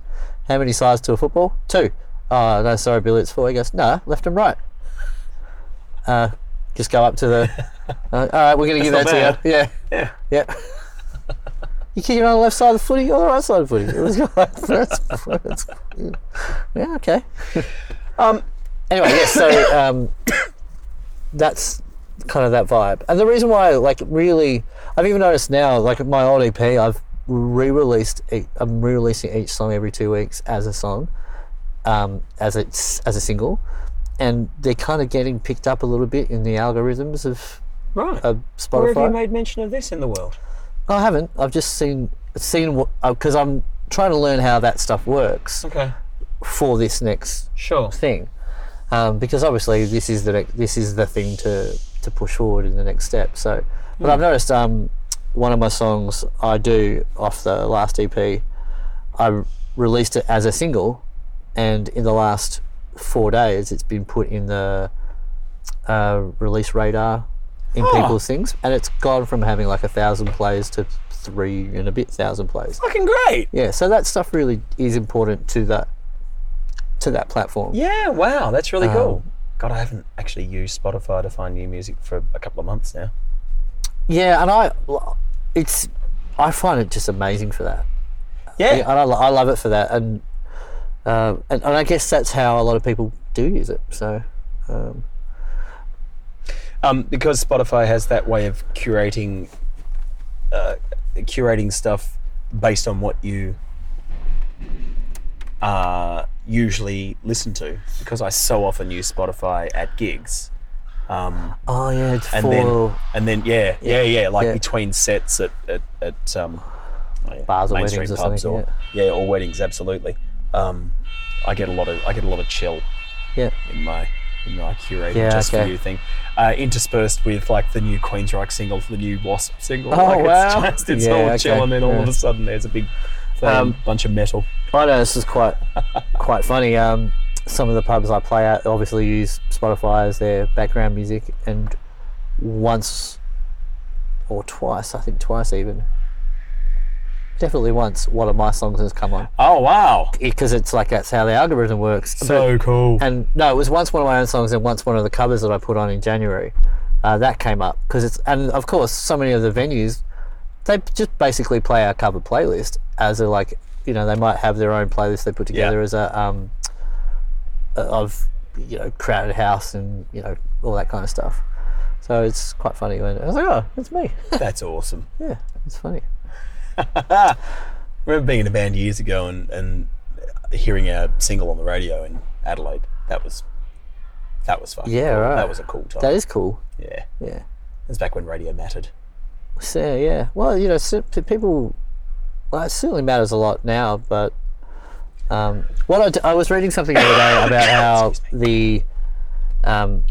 [SPEAKER 3] How many sides to a football? Two. Oh no, sorry, Billy, it's four. He goes, no, left and right. Uh, just go up to the. (laughs) Uh, all right, we're gonna give that
[SPEAKER 2] not
[SPEAKER 3] to you. Yeah,
[SPEAKER 2] Yeah.
[SPEAKER 3] yeah. You kicking on the left side of the footy or the right side of the footy? It was like, that's, that's, yeah, okay.
[SPEAKER 2] Um,
[SPEAKER 3] Anyway, yes. So um, that's kind of that vibe, and the reason why, like, really, I've even noticed now, like my old EP, I've re-released. I'm re-releasing each song every two weeks as a song, um, as it's as a single, and they're kind of getting picked up a little bit in the algorithms of,
[SPEAKER 2] Right.
[SPEAKER 3] of
[SPEAKER 2] Where have you made mention of this in the world?
[SPEAKER 3] I haven't. I've just seen seen what because I'm trying to learn how that stuff works
[SPEAKER 2] Okay.
[SPEAKER 3] for this next
[SPEAKER 2] Sure.
[SPEAKER 3] thing, um, because obviously this is the this is the thing to to push forward in the next step. So, but I've noticed um, one of my songs I do off the last EP, I released it as a single, and in the last four days it's been put in the uh, release radar in
[SPEAKER 2] Oh.
[SPEAKER 3] people's things, and it's gone from having like a thousand plays to three and a bit thousand plays.
[SPEAKER 2] Fucking great.
[SPEAKER 3] Yeah, so that stuff really is important to that to that platform.
[SPEAKER 2] Yeah. Wow. That's really cool.
[SPEAKER 3] Um,
[SPEAKER 2] God, I haven't actually used Spotify to find new music for a couple of months now.
[SPEAKER 3] Yeah, and I, it's, I find it just amazing for that.
[SPEAKER 2] Yeah.
[SPEAKER 3] Yeah, and I, I love it for that, and, uh, and and I guess that's how a lot of people do use it. So, um,
[SPEAKER 2] um, because Spotify has that way of curating, uh, curating stuff based on what you uh, usually listen to. Because I so often use Spotify at gigs, um,
[SPEAKER 3] oh yeah, it's
[SPEAKER 2] and
[SPEAKER 3] for
[SPEAKER 2] then and then yeah, yeah, yeah, like
[SPEAKER 3] Yeah.
[SPEAKER 2] between sets at at, at um, oh, yeah,
[SPEAKER 3] Bars or weddings or
[SPEAKER 2] pubs
[SPEAKER 3] something,
[SPEAKER 2] or yeah, or weddings, absolutely. Um, I get a lot of I get a lot of chill
[SPEAKER 3] yeah,
[SPEAKER 2] in my in my curated
[SPEAKER 3] Yeah,
[SPEAKER 2] just for you thing, uh, interspersed with like the new Queensryche single, the new Wasp single.
[SPEAKER 3] Oh,
[SPEAKER 2] like
[SPEAKER 3] wow.
[SPEAKER 2] It's just it's
[SPEAKER 3] Yeah,
[SPEAKER 2] all
[SPEAKER 3] okay,
[SPEAKER 2] chill, and then all of a sudden there's a big um,
[SPEAKER 3] Um,
[SPEAKER 2] bunch of metal.
[SPEAKER 3] I know this is quite (laughs) quite funny. Um, some of the pubs I play at obviously use Spotify as their background music, and once or twice, I think twice even, definitely once, one of my songs has come on
[SPEAKER 2] Oh wow,
[SPEAKER 3] because it's like that's how the algorithm works. But-
[SPEAKER 2] so cool.
[SPEAKER 3] and no, it was once one of my own songs and once one of the covers that I put on in January. Uh, that came up because it's and of course so many of the venues they just basically play our cover playlist as a like you know they might have their own playlist they put together
[SPEAKER 2] Yeah.
[SPEAKER 3] as a um of you know crowded house and you know all that kind of stuff. So it's quite funny when I was like, oh, it's me. (laughs)
[SPEAKER 2] That's awesome.
[SPEAKER 3] yeah, it's funny.
[SPEAKER 2] I (laughs) remember being in a band years ago and, and hearing our single on the radio in Adelaide. That was that was fun.
[SPEAKER 3] Yeah, right.
[SPEAKER 2] That was a cool time.
[SPEAKER 3] That is cool.
[SPEAKER 2] yeah,
[SPEAKER 3] Yeah.
[SPEAKER 2] it was back when radio mattered.
[SPEAKER 3] So yeah, well, you know, people. Well, it certainly matters a lot now, but um, what I, d- I was reading something the other day (laughs) about how the um,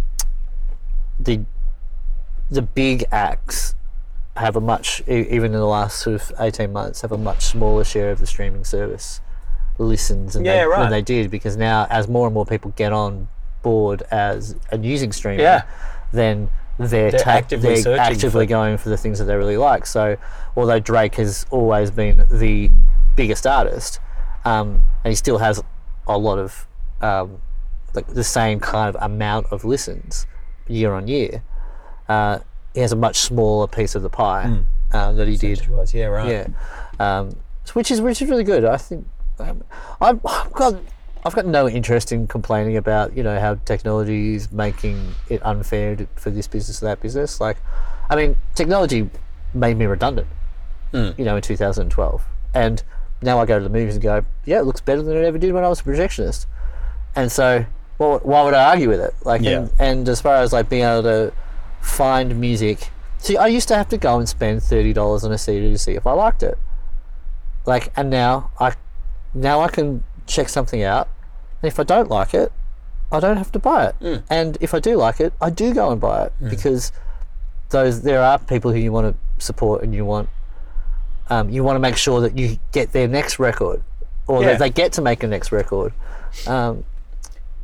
[SPEAKER 3] the the big acts have a much even in the last sort of eighteen months have a much smaller share of the streaming service listens than,
[SPEAKER 2] Yeah,
[SPEAKER 3] they,
[SPEAKER 2] right.
[SPEAKER 3] than they did because now as more and more people get on board as and using streaming,
[SPEAKER 2] Yeah.
[SPEAKER 3] then they're,
[SPEAKER 2] They're
[SPEAKER 3] ta-
[SPEAKER 2] actively
[SPEAKER 3] they're actively
[SPEAKER 2] for-
[SPEAKER 3] going for the things that they really like. So although Drake has always been the biggest artist, um, and he still has a lot of um, like the same kind of amount of listens year on year, uh, he has a much smaller piece of the pie uh, that he did.
[SPEAKER 2] Yeah, right.
[SPEAKER 3] Yeah, um, which is which is really good. I think um, I've, I've got I've got no interest in complaining about you know how technology is making it unfair to, for this business or that business. Like, I mean, technology made me redundant. You know, in 2012, and now I go to the movies and go, yeah, it looks better than it ever did when I was a projectionist. And so, well, why would I argue with it? Like, and, and as far as like being able to find music, see, I used to have to go and spend thirty dollars on a CD to see if I liked it. Like, and now I, now I can check something out, and if I don't like it, I don't have to buy it. And if I do like it, I do go and buy it because those there are people who you want to support and you want um, you want to make sure that you get their next record or
[SPEAKER 2] Yeah.
[SPEAKER 3] that they get to make a next record. Um,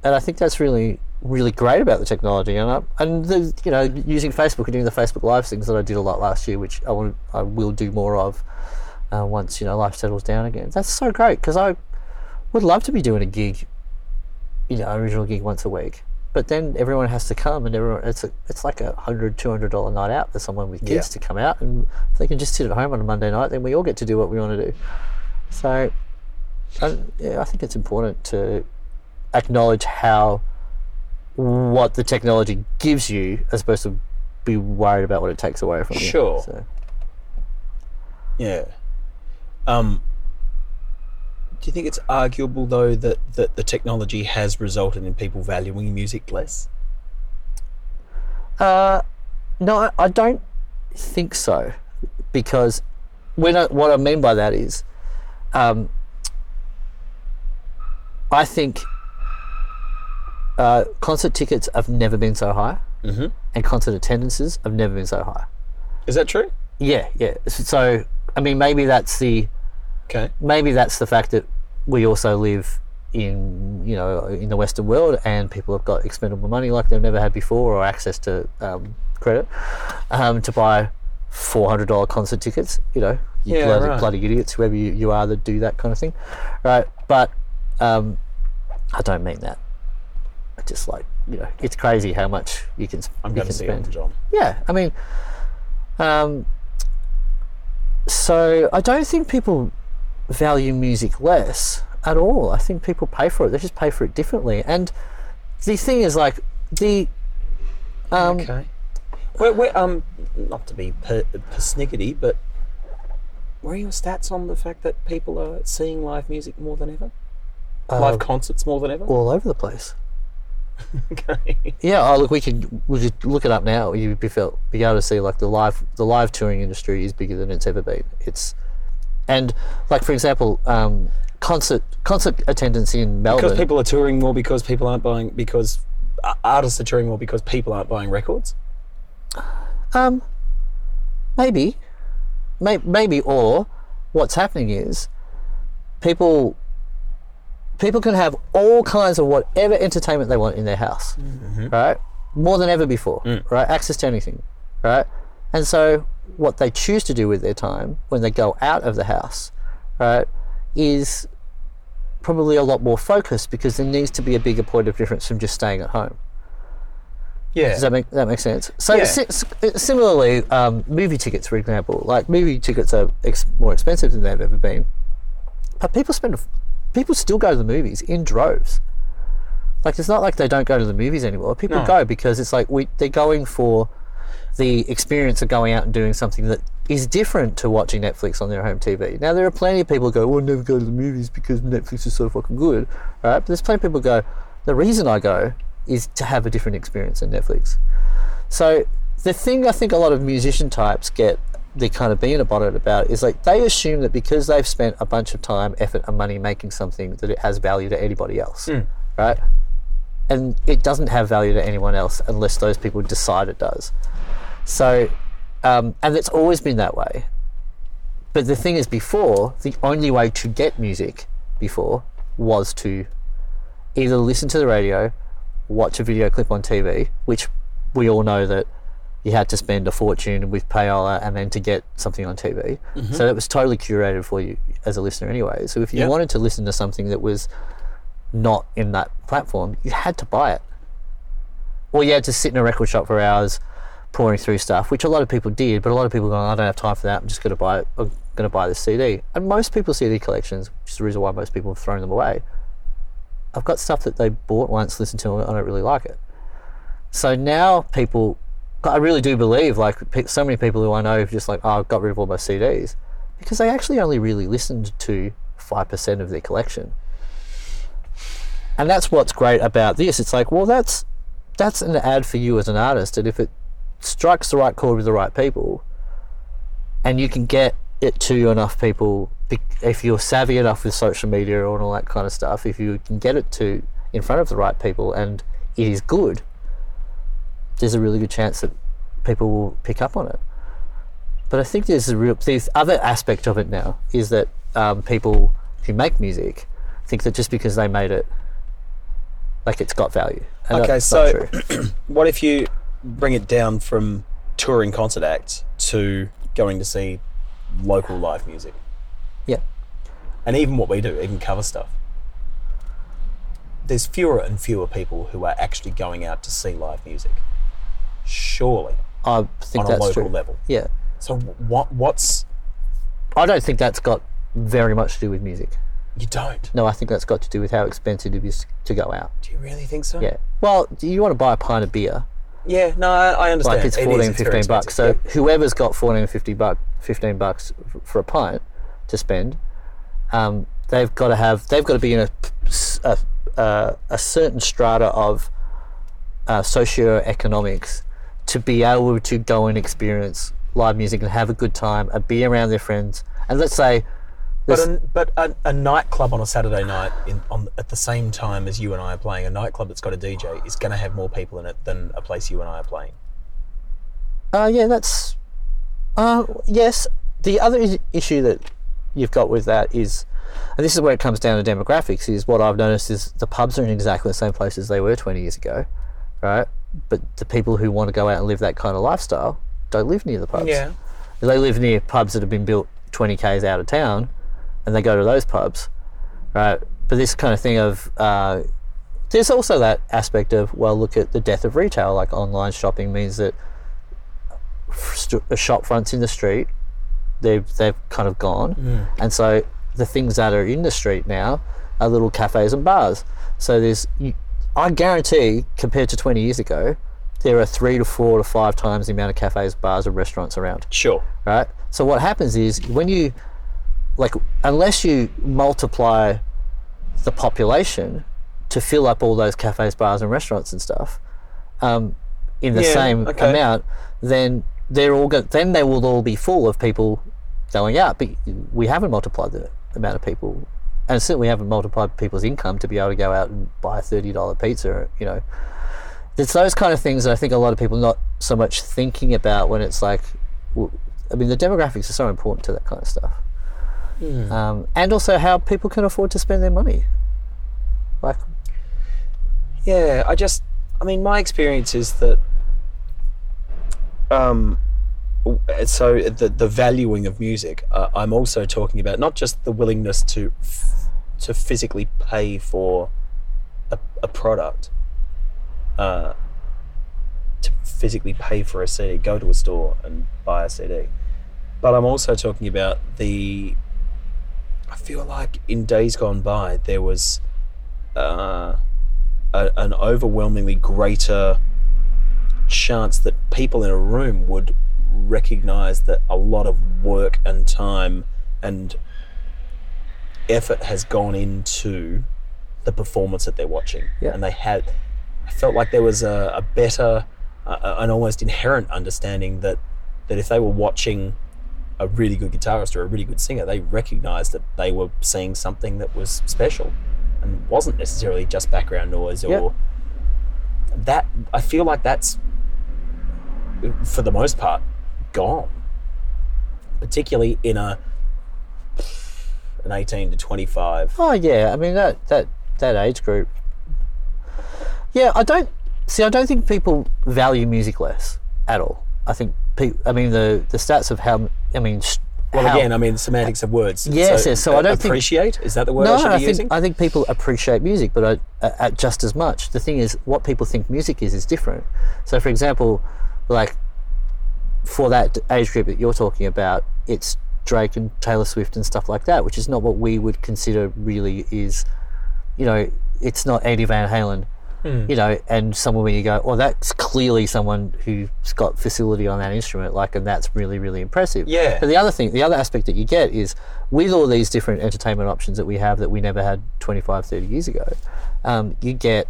[SPEAKER 3] and I think that's really really great about the technology and I, and the you know using Facebook and doing the Facebook Live things that I did a lot last year, which I want I will do more of uh, once you know life settles down again. That's so great because I would love to be doing a gig, you know, original gig once a week. But then everyone has to come, and everyone it's a, it's like a hundred, two hundred dollar night out for someone with kids
[SPEAKER 2] Yeah.
[SPEAKER 3] to come out, and if they can just sit at home on a Monday night, then we all get to do what we want to do. So, I, yeah, I think it's important to acknowledge how what the technology gives you, as opposed to be worried about what it takes away from you.
[SPEAKER 2] Sure.
[SPEAKER 3] So,
[SPEAKER 2] Yeah. Um, Do you think it's arguable though that, that the technology has resulted in people valuing music less?
[SPEAKER 3] Uh, no, I- I don't think so, because when I, what I mean by that is, um, I think uh, concert tickets have never been so high,
[SPEAKER 2] Mm-hmm.
[SPEAKER 3] and concert attendances have never been so high.
[SPEAKER 2] Is that true?
[SPEAKER 3] Yeah, yeah. So, I mean, maybe that's the
[SPEAKER 2] Okay.
[SPEAKER 3] maybe that's the fact that we also live in you know in the Western world, and people have got expendable money like they've never had before, or access to um, credit um, to buy four hundred dollar concert tickets. You know, you
[SPEAKER 2] Yeah,
[SPEAKER 3] bloody,
[SPEAKER 2] right.
[SPEAKER 3] bloody idiots, whoever you, you are that do that kind of thing, right? But um, I don't mean that. Just like you know, it's crazy how much you can.
[SPEAKER 2] I'm going to see
[SPEAKER 3] spend.
[SPEAKER 2] John.
[SPEAKER 3] Yeah, I mean, um, so I don't think people value music less at all. I think people pay for it. They just pay for it differently. And the thing is, like, the um,
[SPEAKER 2] Okay. Where, where, um, not to be per, persnickety, but where are your stats on the fact that people are seeing live music more than ever? live
[SPEAKER 3] uh,
[SPEAKER 2] concerts more than ever?
[SPEAKER 3] all over the place. (laughs)
[SPEAKER 2] okay.
[SPEAKER 3] Yeah, oh look, we can we could look it up now. You'd be felt be able to see like the live the live touring industry is bigger than it's ever been. It's and like for example, um, concert concert attendance in Melbourne.
[SPEAKER 2] Because people are touring more because people aren't buying, because uh, artists are touring more because people aren't buying records?
[SPEAKER 3] Um, maybe, May- maybe, or what's happening is people people can have all kinds of whatever entertainment they want in their house, mm-hmm. right? More than ever before, mm. right? Access to anything, right? And so, what they choose to do with their time when they go out of the house, right, is probably a lot more focused because there needs to be a bigger point of difference from just staying at home.
[SPEAKER 2] Yeah.
[SPEAKER 3] Does that make that make sense? So
[SPEAKER 2] Yeah.
[SPEAKER 3] si- uh, similarly, um, movie tickets, for example, like movie tickets are ex- more expensive than they've ever been, but people spend people still go to the movies in droves. Like it's not like they don't go to the movies anymore. People
[SPEAKER 2] No.
[SPEAKER 3] go because it's like we they're going for the experience of going out and doing something that is different to watching Netflix on their home TV. Now there are plenty of people who go, "Well, I never go to the movies because Netflix is so fucking good," right? But there's plenty of people who go, "The reason I go is to have a different experience than Netflix." So the thing I think a lot of musician types get the kind of being about it about is like they assume that because they've spent a bunch of time, effort, and money making something that it has value to anybody else, right? And it doesn't have value to anyone else unless those people decide it does. So, um, and it's always been that way. But the thing is, before the only way to get music before was to either listen to the radio, watch a video clip on TV, which we all know that you had to spend a fortune with payola and then to get something on TV. Mm-hmm. So it was totally curated for you as a listener anyway. So if you
[SPEAKER 2] Yep.
[SPEAKER 3] wanted to listen to something that was not in that platform, you had to buy it. Or you had to sit in a record shop for hours pouring through stuff, which a lot of people did, but a lot of people going, I don't have time for that, I'm just gonna buy it I'm gonna buy this CD. And most people's CD collections, which is the reason why most people have thrown them away, I've got stuff that they bought once, listened to, and I don't really like it. So now people, I really do believe, like so many people who I know, have just like, oh, I've got rid of all my CDs, because they actually only really listened to five percent of their collection. And that's what's great about this. It's like, well, that's that's an ad for you as an artist, and if it strikes the right chord with the right people, and you can get it to enough people, if you're savvy enough with social media and all that kind of stuff, if you can get it to in front of the right people, and it is good, there's a really good chance that people will pick up on it. But I think there's a real the other aspect of it now is that um, people who make music think that just because they made it, like it's got value. And
[SPEAKER 2] Okay, so-. (clears throat) What if you bring it down from touring concert acts to going to see local live music?
[SPEAKER 3] yeah,
[SPEAKER 2] And even what we do, even cover stuff. There's fewer and fewer people who are actually going out to see live music. Surely,
[SPEAKER 3] I think
[SPEAKER 2] on a
[SPEAKER 3] that's
[SPEAKER 2] local
[SPEAKER 3] true.
[SPEAKER 2] level.
[SPEAKER 3] Yeah,
[SPEAKER 2] So what? What's
[SPEAKER 3] I don't think that's got very much to do with music.
[SPEAKER 2] you don't?
[SPEAKER 3] No, I think that's got to do with how expensive it is to go out.
[SPEAKER 2] Do you really think so?
[SPEAKER 3] Yeah. Well, do you want to buy a pint of beer?
[SPEAKER 2] Yeah. No, I, understand.
[SPEAKER 3] Like it's 14,
[SPEAKER 2] it's very
[SPEAKER 3] 15 bucks. So whoever's got 14, 50 buck, 15 bucks for a pint to spend, um, they've got to have they've got to be in a a, a, a certain strata of uh, socioeconomics to be able to go and experience live music and have a good time and be around their friends. And let's say,
[SPEAKER 2] But a, but a, a nightclub on a Saturday night in, on, at the same time as you and I are playing, a nightclub that's got a DJ is going to have more people in it than a place you and I are playing.
[SPEAKER 3] Uh, yeah, that's. Uh, yes. The other issue that you've got with that is, and this is where it comes down to demographics, is what I've noticed is the pubs are in exactly the same place as they were 20 years ago, right? But the people who want to go out and live that kind of lifestyle don't live near the pubs. Yeah. They live near pubs that have been built 20 k's out of town, and they go to those pubs, right? But this kind of thing of uh, there's also that aspect of well, look at the death of retail. Like online shopping means that st- a shop fronts in the street, they've they've kind of gone, and so the things that are in the street now are little cafes and bars. So there's, you, I guarantee, compared to 20 years ago, there are three to four to five times the amount of cafes, bars, and restaurants around
[SPEAKER 2] Sure.
[SPEAKER 3] right? So what happens is when you like unless you multiply the population to fill up all those cafes, bars, and restaurants and stuff um, in the
[SPEAKER 2] Yeah,
[SPEAKER 3] same
[SPEAKER 2] okay.
[SPEAKER 3] amount, then they're all go- then they will all be full of people going out. But we haven't multiplied the amount of people, and certainly haven't multiplied people's income to be able to go out and buy a thirty dollar pizza. You know, it's those kind of things that I think a lot of people are not so much thinking about when it's like, I mean, the demographics are so important to that kind of stuff, um, and also how people can afford to spend their money. Like,
[SPEAKER 2] Yeah, I just, I mean, my experience is that, um, so the the valuing of music. Uh, I'm also talking about not just the willingness to to physically pay for a, a product, uh, to physically pay for a CD, go to a store and buy a CD, but I'm also talking about the. I feel like in days gone by there was. Uh, a, an overwhelmingly greater chance that people in a room would recognize that a lot of work and time and effort has gone into the performance that they're watching.
[SPEAKER 3] Yeah.
[SPEAKER 2] And they had, I felt like there was a, a better, uh, an almost inherent understanding that, that if they were watching a really good guitarist or a really good singer, they recognized that they were seeing something that was special and wasn't necessarily just background noise or
[SPEAKER 3] Yeah.
[SPEAKER 2] that I feel like that's for the most part gone. Particularly in a an 18 to 25.
[SPEAKER 3] oh yeah, I mean that that that age group. Yeah, I don't see. I don't think people value music less at all. I think. Pe- I mean the the stats of how. I mean.
[SPEAKER 2] Well,
[SPEAKER 3] how-
[SPEAKER 2] again, I mean semantics of words.
[SPEAKER 3] Yes, yes, so I don't think-
[SPEAKER 2] appreciate. is that the word
[SPEAKER 3] no,
[SPEAKER 2] I should
[SPEAKER 3] I think
[SPEAKER 2] using?
[SPEAKER 3] I think people appreciate music, but I, uh, uh, just as much. The thing is, what people think music is is different. So, for example, like for that age group that you're talking about, it's Drake and Taylor Swift and stuff like that, which is not what we would consider really is, you know, it's not Eddie Van Halen,
[SPEAKER 2] Hmm.
[SPEAKER 3] you know, and someone where you go, oh, that's clearly someone who's got facility on that instrument, like, and that's really, really impressive.
[SPEAKER 2] Yeah.
[SPEAKER 3] But the other thing, the other aspect that you get is with all these different entertainment options that we have that we never had 25, 30 years ago, um, you get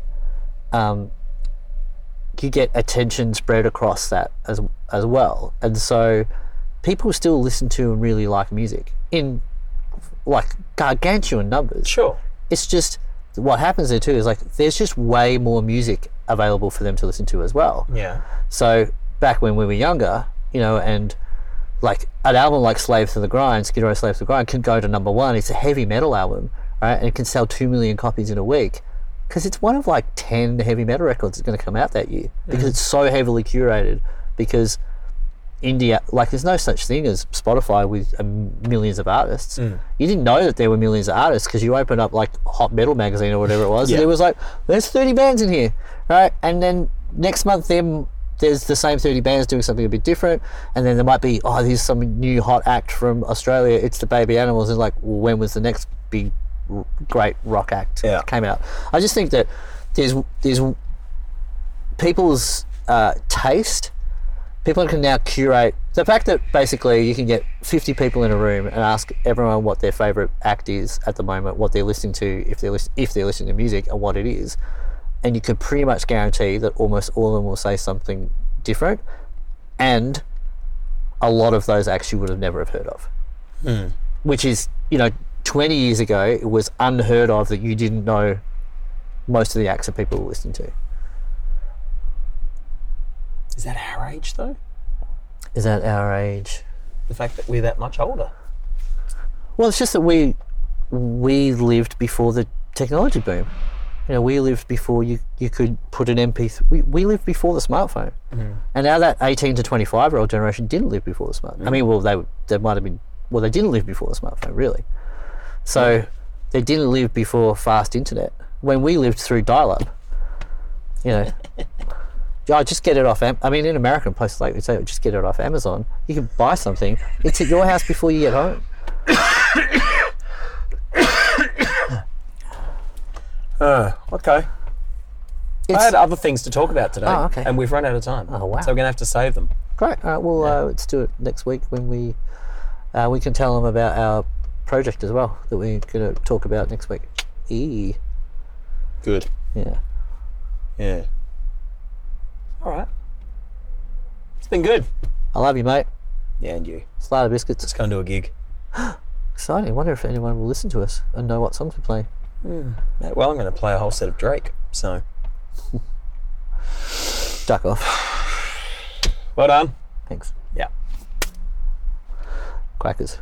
[SPEAKER 3] um, you get attention spread across that as as well, and so people still listen to and really like music in like gargantuan numbers.
[SPEAKER 2] sure.
[SPEAKER 3] It's just what happens there too is like there's just way more music available for them to listen to as well.
[SPEAKER 2] Yeah.
[SPEAKER 3] So back when we were younger, you know, and like an album like Slaves to the Grind, Skid Row Slave to the Grind can go to number one. It's a heavy metal album, right? And it can sell two million copies in a week because it's one of like 10 heavy metal records that's going to come out that year because mm-hmm. it's so heavily curated because India, like there's no such thing as Spotify with um, millions of artists. You didn't know that there were millions of artists because you opened up like Hot Metal magazine or whatever it was,
[SPEAKER 2] Yeah.
[SPEAKER 3] and it was like, there's 30 bands in here, right? And then next month, them there's the same 30 bands doing something a bit different, and then there might be, oh, there's some new hot act from Australia. It's the Baby Animals, and like, well, when was the next big, r- great rock act
[SPEAKER 2] Yeah.
[SPEAKER 3] that came out? I just think that there's there's people's uh, taste people can now curate the fact that basically you can get 50 people in a room and ask everyone what their favorite act is at the moment, what they're listening to, if they're if they're listening to music, and what it is, and you can pretty much guarantee that almost all of them will say something different, and a lot of those acts you would have never have heard of, hmm. which is you know 20 years ago it was unheard of that you didn't know most of the acts that people were listening to.
[SPEAKER 2] Is that our age though?
[SPEAKER 3] Is that our age?
[SPEAKER 2] The fact that we're that much older.
[SPEAKER 3] Well, it's just that we we lived before the technology boom. You know, we lived before you, you could put an MP3. We, we lived before the smartphone, mm-hmm. and now that eighteen to twenty five year old generation didn't live before the smartphone. I mean, well, they they might have been well, they didn't live before the smartphone, really. So they didn't live before fast internet. When we lived through dial up, you know. (laughs) Yeah, just get it off. Am- I mean, in American places like we say, just get it off Amazon. You can buy something. It's at your house before you get home. (coughs)
[SPEAKER 2] Uh, okay. I
[SPEAKER 3] It's-
[SPEAKER 2] had other things to talk about today,
[SPEAKER 3] Oh, okay.
[SPEAKER 2] and we've run out of time.
[SPEAKER 3] Oh, wow.
[SPEAKER 2] So we're gonna have to save them.
[SPEAKER 3] Great. All right. Well, uh, let's do it next week when we uh, we can tell them about our project as well that we're going to talk about next week. E.
[SPEAKER 2] Good.
[SPEAKER 3] Yeah.
[SPEAKER 2] Yeah. All right. It's been good.
[SPEAKER 3] I love you, mate.
[SPEAKER 2] Yeah, and you.
[SPEAKER 3] Slaughter biscuits.
[SPEAKER 2] Let's go and do a gig. (gasps)
[SPEAKER 3] Exciting. I wonder if anyone will listen to us and know what songs we play. playing.
[SPEAKER 2] Yeah, Well, I'm going to play a whole set of Drake. So, (laughs)
[SPEAKER 3] Duck off.
[SPEAKER 2] well done.
[SPEAKER 3] Thanks.
[SPEAKER 2] Yeah.
[SPEAKER 3] Quackers.